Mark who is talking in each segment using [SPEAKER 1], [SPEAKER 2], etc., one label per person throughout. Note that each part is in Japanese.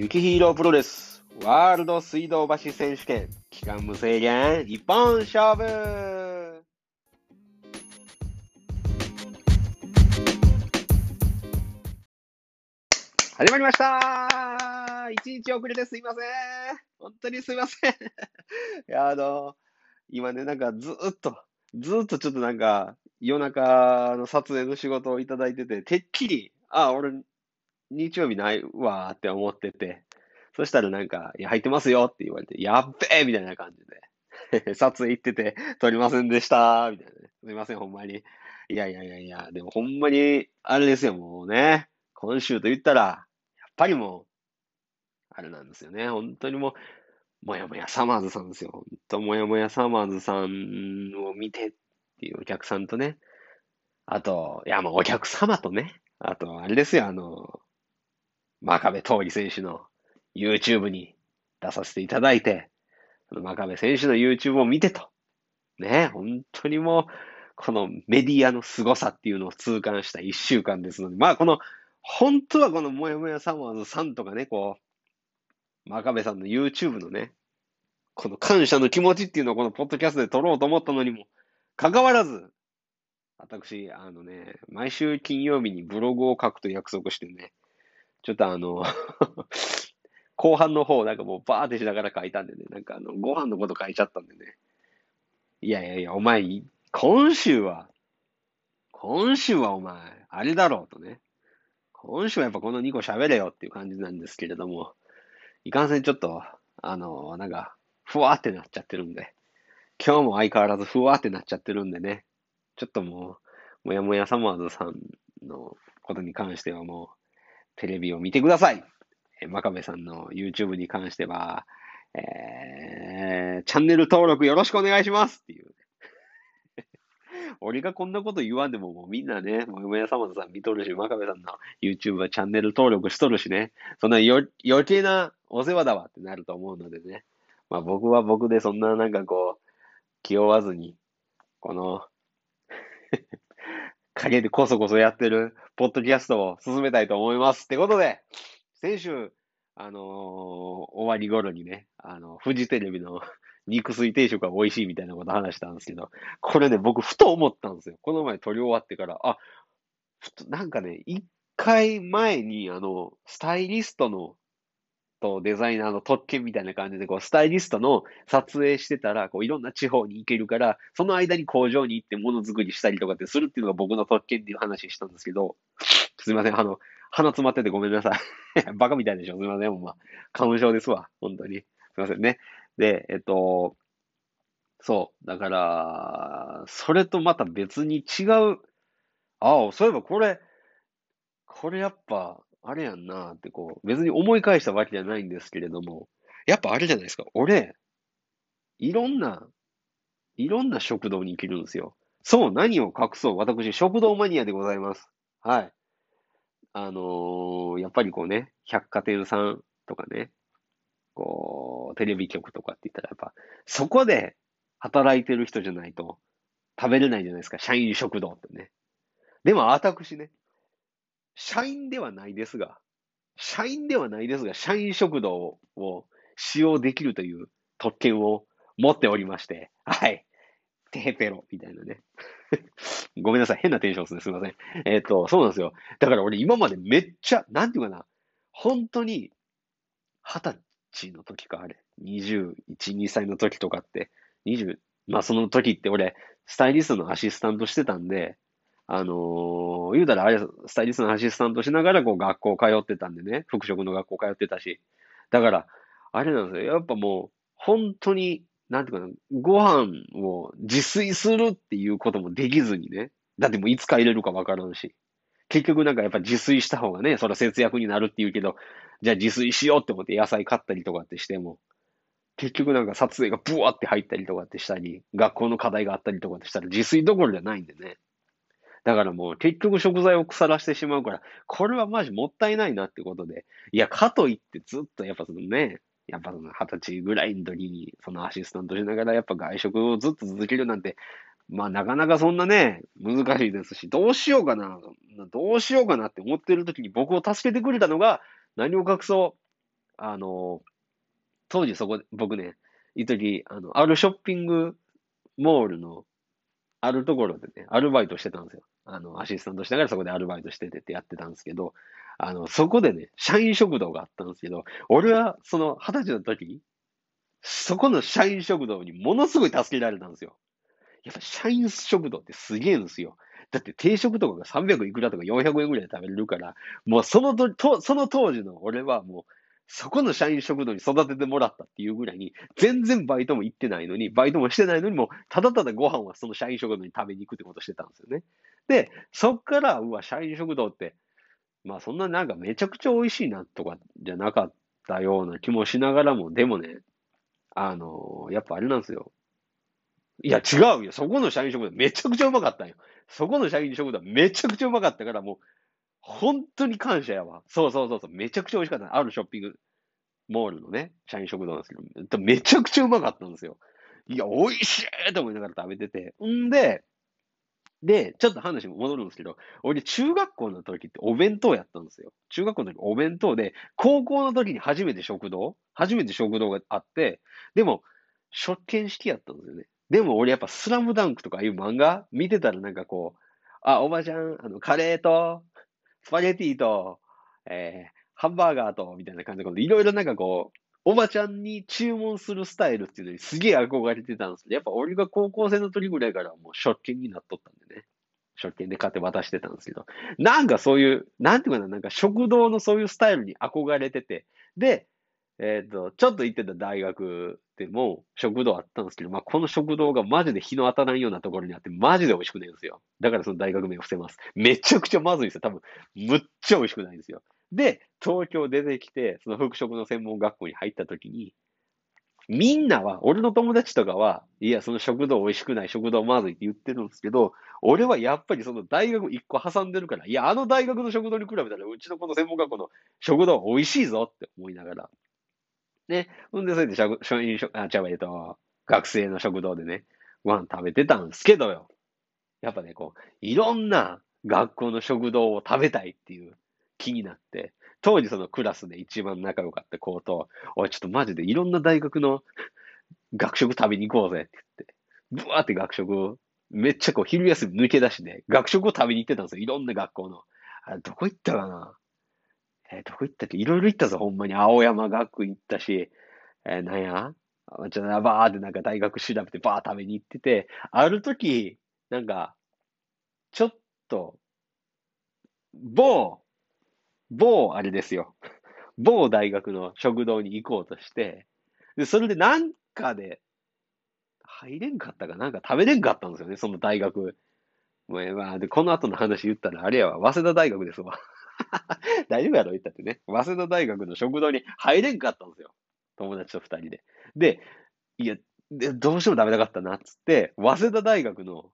[SPEAKER 1] 雪ヒーロープロレスワールド水道橋選手権期間無制限一本勝負!始まりました!一日遅れですいません。本当にすいません。いや、あの、今ね、なんかずっと、ずっとちょっとなんか、夜中の撮影の仕事をいただいてて、てっきり、あ、俺、日曜日ないわーって思ってて、そしたらなんか、いや、入ってますよって言われて、やっべえみたいな感じで、撮影行ってて、撮りませんでしたみたいな。すいません、ほんまに。いやいやいやいや、でもほんまに、あれですよ、もうね。今週と言ったら、やっぱりもう、あれなんですよね。本当にもう、もやもやサマーズさんですよ。本当、もやもやサマーズさんを見てっていうお客さんとね。あと、いや、もうお客様とね。あと、あれですよ、あの、真壁闘技選手の YouTube に出させていただいて、その真壁選手の YouTube を見てと。ね、本当にもう、このメディアの凄さっていうのを痛感した一週間ですので、まあこの、本当はこのもやもやサマーズさんとかね、こう、真壁さんの YouTube のね、この感謝の気持ちっていうのをこのポッドキャストで撮ろうと思ったのにも、かかわらず、私、あのね、毎週金曜日にブログを書くと約束してね、ちょっとあの 後半の方、なんかもうバーってしながら書いたんでね、なんかあの、ご飯のこと書いちゃったんでね。いやいやいや、お前、今週は、今週はお前、あれだろうとね。今週はやっぱこの2個喋れよっていう感じなんですけれども、いかんせんちょっと、あの、なんか、ふわーってなっちゃってるんで、今日も相変わらずふわーってなっちゃってるんでね、ちょっともう、もやもやサマーズさんのことに関してはもう、テレビを見てください。え真壁さんの YouTube に関しては、えー、チャンネル登録よろしくお願いしますっていう。俺がこんなこと言わんでも、もうみんなね、もやもやさまさん見とるし、真壁さんの YouTube はチャンネル登録しとるしね、そんなよ余計なお世話だわってなると思うのでね、まあ僕は僕でそんななんかこう、気負わずに、この陰でこそこそやってるポッドキャストを進めたいと思います。ってことで、先週、あのー、終わり頃にね、あの、フジテレビの 肉水定食が美味しいみたいなこと話したんですけど、これね、僕、ふと思ったんですよ。この前撮り終わってから、あ、ふと、なんかね、一回前に、あの、スタイリストのとデザイナーの特権みたいな感じで、こう、スタイリストの撮影してたら、こう、いろんな地方に行けるから、その間に工場に行ってものづくりしたりとかってするっていうのが僕の特権っていう話したんですけど、すいません、あの、鼻詰まっててごめんなさい。バカみたいでしょすいません、ほんま。花粉症ですわ、本当に。すいませんね。で、えっと、そう。だから、それとまた別に違う、ああ、そういえばこれ、これやっぱ、あれやんなってこう、別に思い返したわけじゃないんですけれども、やっぱあれじゃないですか。俺、いろんな、いろんな食堂に行けるんですよ。そう、何を隠そう。私、食堂マニアでございます。はい。あのー、やっぱりこうね、百貨店さんとかね、こう、テレビ局とかって言ったら、やっぱ、そこで働いてる人じゃないと食べれないじゃないですか。社員食堂ってね。でも、私ね、社員ではないですが、社員ではないですが、社員食堂を使用できるという特権を持っておりまして、はい。テヘペロ、みたいなね。ごめんなさい。変なテンションですね。すいません。えっ、ー、と、そうなんですよ。だから俺今までめっちゃ、なんていうかな。本当に、二十歳の時か、あれ。21、2歳の時とかって、20、まあその時って俺、スタイリストのアシスタントしてたんで、あのー、言うたらあれ、スタイリストのアシスタントしながらこう学校通ってたんでね、服飾の学校通ってたし。だから、あれなんですよ。やっぱもう、本当に、なんていうかな、ご飯を自炊するっていうこともできずにね。だってもういつか入れるかわからんし。結局なんかやっぱ自炊した方がね、それは節約になるって言うけど、じゃあ自炊しようって思って野菜買ったりとかってしても、結局なんか撮影がブワーって入ったりとかってしたり、学校の課題があったりとかってしたら自炊どころじゃないんでね。だからもう結局食材を腐らしてしまうから、これはマジもったいないなってことで。いや、かといってずっとやっぱそのね、やっぱその二十歳ぐらいの時に、そのアシスタントしながらやっぱ外食をずっと続けるなんて、まあなかなかそんなね、難しいですし、どうしようかな、どうしようかなって思ってる時に僕を助けてくれたのが、何を隠そう、あの、当時そこで、僕ね、いとき、あの、あるショッピングモールの、あるところでね、アルバイトしてたんですよ。あの、アシスタントしながらそこでアルバイトしててってやってたんですけど、あの、そこでね、社員食堂があったんですけど、俺はその二十歳の時、そこの社員食堂にものすごい助けられたんですよ。やっぱ社員食堂ってすげえんですよ。だって定食とかが300いくらとか400円ぐらいで食べれるから、もうそのと、その当時の俺はもう、そこの社員食堂に育ててもらったっていうぐらいに、全然バイトも行ってないのに、バイトもしてないのにも、ただただご飯はその社員食堂に食べに行くってことしてたんですよね。で、そっから、うわ、社員食堂って、まあそんななんかめちゃくちゃ美味しいなとかじゃなかったような気もしながらも、でもね、あの、やっぱあれなんですよ。いや、違うよ。そこの社員食堂めちゃくちゃうまかったんよ。そこの社員食堂めちゃくちゃうまかったから、もう、本当に感謝やわ。そうそうそうそう。めちゃくちゃ美味しかった。あるショッピングモールのね、社員食堂なんですけど、めちゃくちゃうまかったんですよ。いや、美味しいと思いながら食べてて。んで、で、ちょっと話戻るんですけど、俺中学校の時ってお弁当やったんですよ。中学校の時お弁当で、高校の時に初めて食堂初めて食堂があって、でも、食券式やったんですよね。でも俺やっぱスラムダンクとかいう漫画見てたらなんかこう、あ、おばちゃん、あの、カレーと、スパゲティと、えー、ハンバーガーと、みたいな感じで、いろいろなんかこう、おばちゃんに注文するスタイルっていうのにすげえ憧れてたんですけど、やっぱ俺が高校生の時ぐらいからもう食券になっとったんでね。食券で買って渡してたんですけど、なんかそういう、なんていうかな、なんか食堂のそういうスタイルに憧れてて、で、えっ、ー、と、ちょっと行ってた大学でも食堂あったんですけど、まあ、この食堂がマジで日の当たらんようなところにあって、マジで美味しくないんですよ。だからその大学名を伏せます。めちゃくちゃまずいですよ。多分、むっちゃ美味しくないんですよ。で、東京出てきて、その服飾の専門学校に入った時に、みんなは、俺の友達とかは、いや、その食堂美味しくない、食堂まずいって言ってるんですけど、俺はやっぱりその大学一個挟んでるから、いや、あの大学の食堂に比べたら、うちのこの専門学校の食堂美味しいぞって思いながら。ね。ほんで、それで食、職員食、あ、ちゃう、えっと、学生の食堂でね、ご飯食べてたんですけどよ。やっぱね、こう、いろんな学校の食堂を食べたいっていう気になって、当時そのクラスで一番仲良かった子と、おい、ちょっとマジでいろんな大学の 学食食べに行こうぜって言って、ブワーって学食、めっちゃこう昼休み抜け出しで、学食を食べに行ってたんですよ。いろんな学校の。あれ、どこ行ったかな？えー、どこ行ったっけ？いろいろ行ったぞ、ほんまに。青山学院行ったし、えー、なんや？ちょっとバーってなんか大学調べてバー食べに行ってて、ある時、なんか、ちょっと、某、某あれですよ。某大学の食堂に行こうとして、で、それでなんかで、入れんかったかな？んか食べれんかったんですよね、その大学。もうまあ、で、この後の話言ったら、あれやわ、早稲田大学ですわ。大丈夫やろ？言ったってね。早稲田大学の食堂に入れんかったんですよ。友達と二人で。で、いや、でどうしても食べたかったな、っつって、早稲田大学の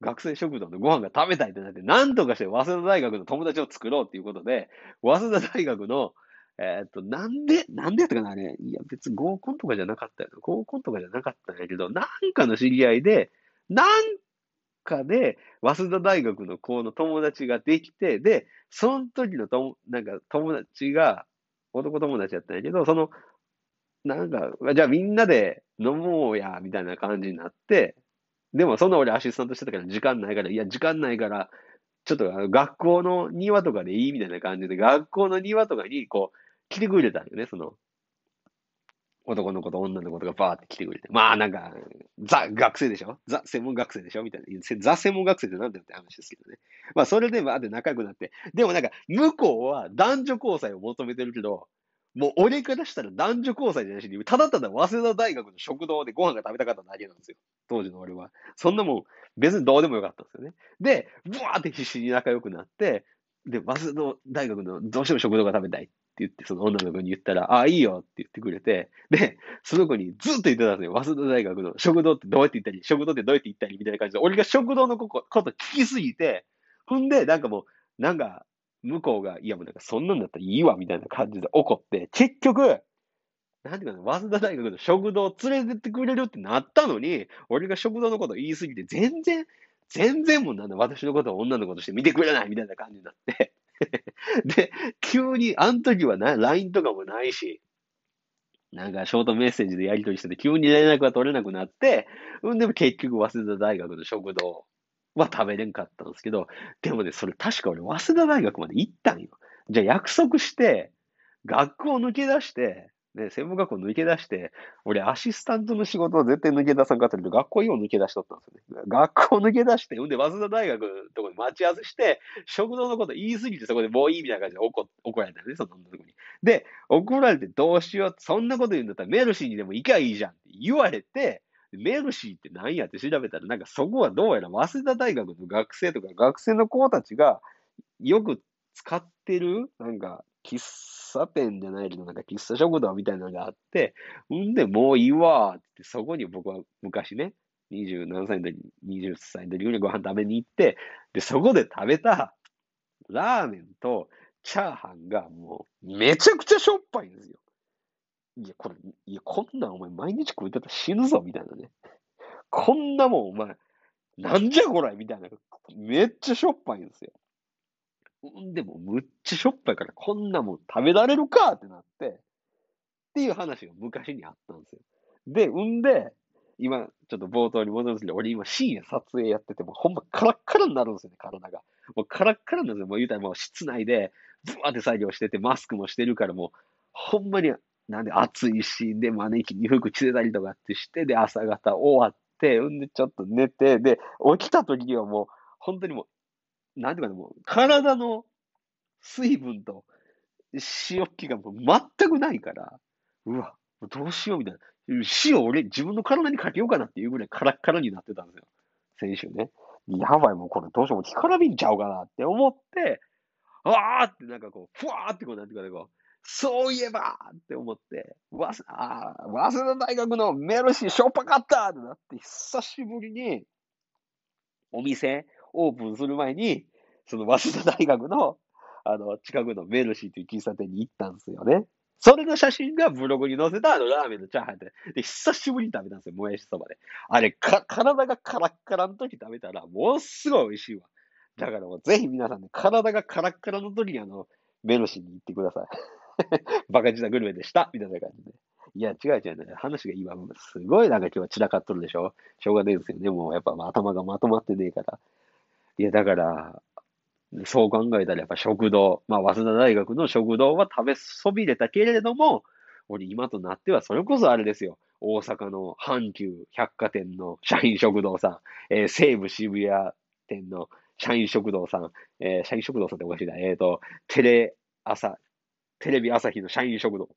[SPEAKER 1] 学生食堂のご飯が食べたいってなって、なんとかして早稲田大学の友達を作ろうっていうことで、早稲田大学の、えー、っと、なんで、なんでやったかなあれ。いや、別に合コンとかじゃなかったよ。合コンとかじゃなかったんやけど、なんかの知り合いで、なんかで、早稲田大学の子の友達ができて、で、その時のとなんか友達が、男友達やったんやけど、その、なんか、じゃあみんなで飲もうや、みたいな感じになって、でもそんな俺アシスタントしてたから時間ないから、いや、時間ないから、ちょっとあの学校の庭とかでいいみたいな感じで、学校の庭とかにこう、来てくれたんよね、その、男の子と女の子とかバーって来てくれて。まあなんか、ザ学生でしょ？ザ専門学生でしょ？みたいな。ザ専門学生ってなんだよって話ですけどね。まあそれでバーって仲良くなって。でもなんか、向こうは男女交際を求めてるけど、もう俺からしたら男女交際じゃないし、ただただ早稲田大学の食堂でご飯が食べたかっただけなんですよ。当時の俺は。そんなもん、別にどうでもよかったんですよね。で、ブワーって必死に仲良くなって、で、早稲田大学のどうしても食堂が食べたいっ言って、その女の子に言ったら、ああ、いいよって言ってくれて、で、その子にずっと言ってたんですよ。早稲田大学の食堂ってどうやって言ったり、食堂ってどうやって言ったりみたいな感じで、俺が食堂のこと聞きすぎて、ほんで、なんかもう、なんか、向こうが、いやもうなんかそんなんだったらいいわ、みたいな感じで怒って、結局、なんていうかな、早稲田大学の食堂連れてってくれるってなったのに、俺が食堂のこと言いすぎて、全然、全然もうなんだ、私のことを女の子として見てくれないみたいな感じになって で、急に、あの時はな、LINE とかもないし、なんかショートメッセージでやり取りしてて、急に連絡が取れなくなって、うんでも結局、早稲田大学の食堂は食べれんかったんですけど、でもね、それ確か俺、早稲田大学まで行ったんよ。じゃあ約束して、学校抜け出して、ね、専門学校抜け出して、俺アシスタントの仕事を絶対抜け出さんかったけど、学校今抜け出しとったんですよね。学校抜け出して、ほんで、早稲田大学のとこに待ち合わせして、食堂のこと言い過ぎてそこでもういいみたいな感じで怒怒られたよね、そんなとこに。で、怒られてどうしよう、そんなこと言うんだったらメルシーにでも行きゃいいじゃんって言われて、メルシーって何やって調べたら、なんかそこはどうやら早稲田大学の学生とか学生の子たちがよく使ってる、なんか喫茶店じゃないけど、なんか喫茶食堂みたいなのがあって、うんで、もういいわって、そこに僕は昔ね、二十何歳の時、二十歳の時にご飯食べに行って、で、そこで食べたラーメンとチャーハンがもうめちゃくちゃしょっぱいんですよ。いや、これ、いや、こんなんお前毎日食うてたら死ぬぞ、みたいなね。こんなもんお前、なんじゃこれみたいな。めっちゃしょっぱいんですよ。んでもむっちゃしょっぱいからこんなもん食べられるかってなって、っていう話が昔にあったんですよ。で、んで、今、ちょっと冒頭に戻るんですけど、俺今深夜撮影やってて、もほんまカラッカラになるんですよね、体が。もうカラッカラなんですよ。もう言うたらもう室内で、ブワーって作業してて、マスクもしてるからもう、ほんまに、なんで暑いし、で、招きに服着てたりとかってして、で、朝方終わって、んでちょっと寝て、で、起きた時にはもう、本当にもう、なんていうかね、もう、体の水分と塩気がもう全くないから、うわ、どうしようみたいな。塩俺自分の体にかけようかなっていうぐらいカラッカラになってたんですよ。先週ね。やばい、もうこれどうしようも干からびんちゃうかなって思って、あーってなんかこう、ふわーってこうなんていうかね、こう、そういえばって思って、わすあ早稲田大学のメルシーしょっぱかったってなって、久しぶりにお店、オープンする前に、その早稲田大学の、あの、近くのメルシーという喫茶店に行ったんですよね。それの写真がブログに載せたあのラーメンのチャーハンで、で、久しぶりに食べたんですよ、もやしそばで。あれ、か、体がカラッカラの時食べたら、ものすごい美味しいわ。だからもうぜひ皆さんね、体がカラッカラの時にあの、メルシーに行ってください。バカ舌グルメでした。みたいな感じで。いや、違う違う、ね、話が今、すごいなんか今日は散らかっとるでしょしょうがないですよね。もうやっぱ頭がまとまってねえから。いや、だから、そう考えたらやっぱ食堂、まあ、早稲田大学の食堂は食べそびれたけれども、俺今となってはそれこそあれですよ。大阪の阪急百貨店の社員食堂さん、えー、西武渋谷店の社員食堂さん、えー、社員食堂さんっておかしいな。えっ、ー、と、テレ朝、テレビ朝日の社員食堂、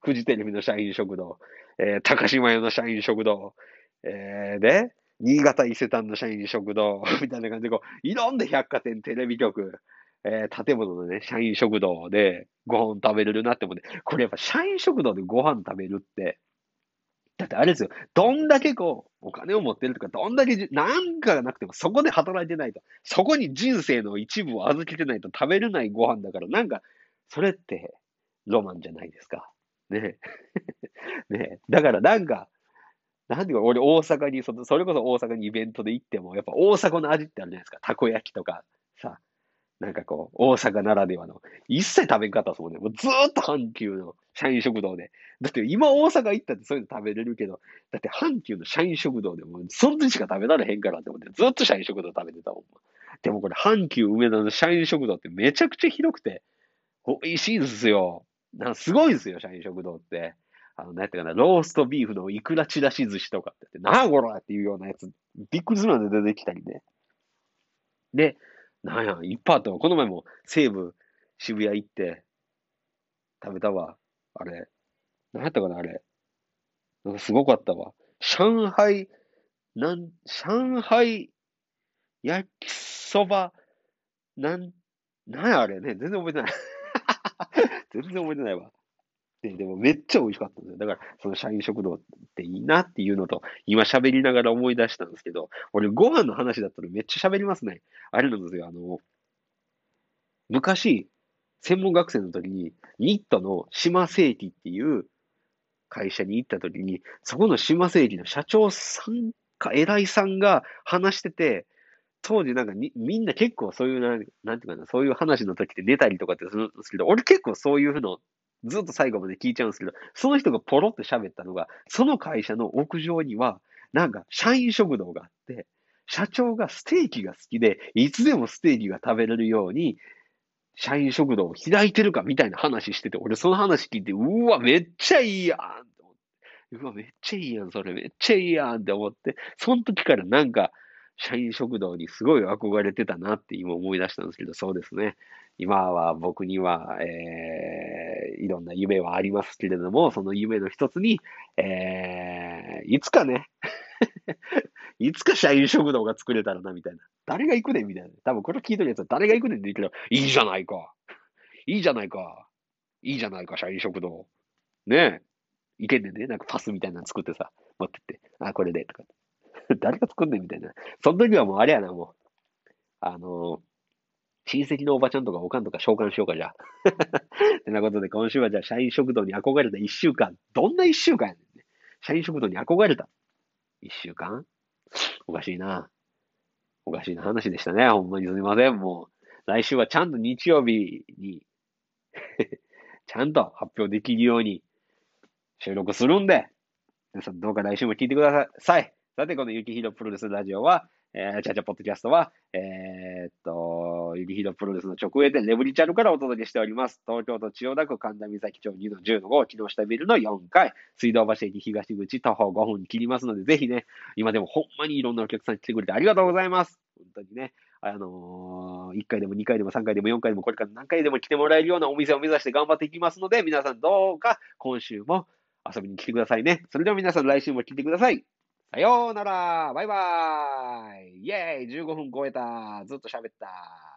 [SPEAKER 1] フジテレビの社員食堂、えー、高島屋の社員食堂、えー、で、新潟伊勢丹の社員食堂 みたいな感じで、こう、いろんな百貨店、テレビ局、えー、建物のね、社員食堂でご飯食べれるなって思って、これやっぱ社員食堂でご飯食べるって、だってあれですよ、どんだけこう、お金を持ってるとか、どんだけなんかがなくても、そこで働いてないと、そこに人生の一部を預けてないと食べれないご飯だから、なんか、それって、ロマンじゃないですか。ね ねだからなんか、なんていうか、俺大阪にそ、それこそ大阪にイベントで行っても、やっぱ大阪の味ってあるじゃないですか。たこ焼きとか、さ、なんかこう、大阪ならではの、一切食べんかったですもんね。もうずーっと阪急の社員食堂で。だって今大阪行ったってそういうの食べれるけど、だって阪急の社員食堂でも、そん時しか食べられへんからって思って、ずっと社員食堂食べてたもん。でもこれ阪急梅田の社員食堂ってめちゃくちゃ広くて、美味しいですよ。なんすごいですよ、社員食堂って。あの、なんやったかな、ローストビーフのイクラチラシ寿司とかってって、なあこらっていうようなやつ、びっくりするまで出てきたりね。で、なんや、いっぱいあったわ。この前も西武渋谷行って食べたわ。あれ。なんやったかな、あれ。なんかすごかったわ。上海、なん、上海焼きそば、なん、なんやあれね。全然覚えてない。全然覚えてないわ。で、でもめっちゃ美味しかったんですよ。だから、その社員食堂っていいなっていうのと、今喋りながら思い出したんですけど、俺ご飯の話だったらめっちゃ喋りますね。あれなんですよ、あの、昔、専門学生の時に、ニットの島世紀っていう会社に行った時に、そこの島世紀の社長さんか偉いさんが話してて、当時なんかみみんな結構そういうな、なんていうかな、そういう話の時って出たりとかってするんですけど、俺結構そういうのずっと最後まで聞いちゃうんですけど、その人がポロって喋ったのが、その会社の屋上には、なんか社員食堂があって、社長がステーキが好きで、いつでもステーキが食べれるように、社員食堂を開いてるかみたいな話してて、俺その話聞いて、うわ、めっちゃいいやんって思って。うわ、めっちゃいいやん、それめっちゃいいやんって思って、その時からなんか、社員食堂にすごい憧れてたなって今思い出したんですけど、そうですね。今は僕には、えー、いろんな夢はありますけれども、その夢の一つに、えー、いつかね、いつか社員食堂が作れたらな、みたいな。誰が行くねんみたいな。多分これ聞いてるやつは誰が行くねんって言うけど、いいじゃないか。いいじゃないか。いいじゃないか、社員食堂。ねえ。行けんねんね。なんかパスみたいなの作ってさ、持ってって。あ、これで、とか。誰が作んねんみたいな。その時はもうあれやな、もう。あのー、親戚のおばちゃんとかおかんとか召喚しようか、じゃあ。てなことで、今週はじゃあ、社員食堂に憧れた一週間。どんな一週間やねん、社員食堂に憧れた一週間？おかしいな。おかしいな話でしたね。ほんまにすみません。もう、来週はちゃんと日曜日に ちゃんと発表できるように収録するんで、皆さんどうか来週も聞いてください。さて、このゆきひろプロレスラジオは、えー、チャチャポッドキャストは、えー、っと、ゆきひろプロレスの直営店レブリチャルからお届けしております。東京都千代田区神田岬町2の10の5、木下ビルの4階、水道橋駅東口徒歩5分切りますので、ぜひね、今でもほんまにいろんなお客さん来てくれてありがとうございます。本当にね、あのー、1回でも2回でも3回でも4回でもこれから何回でも来てもらえるようなお店を目指して頑張っていきますので、皆さんどうか今週も遊びに来てくださいね。それでは皆さん来週も来てください。さようなら。バイバーイ。イェーイ !15 分超えた。ずっと喋った。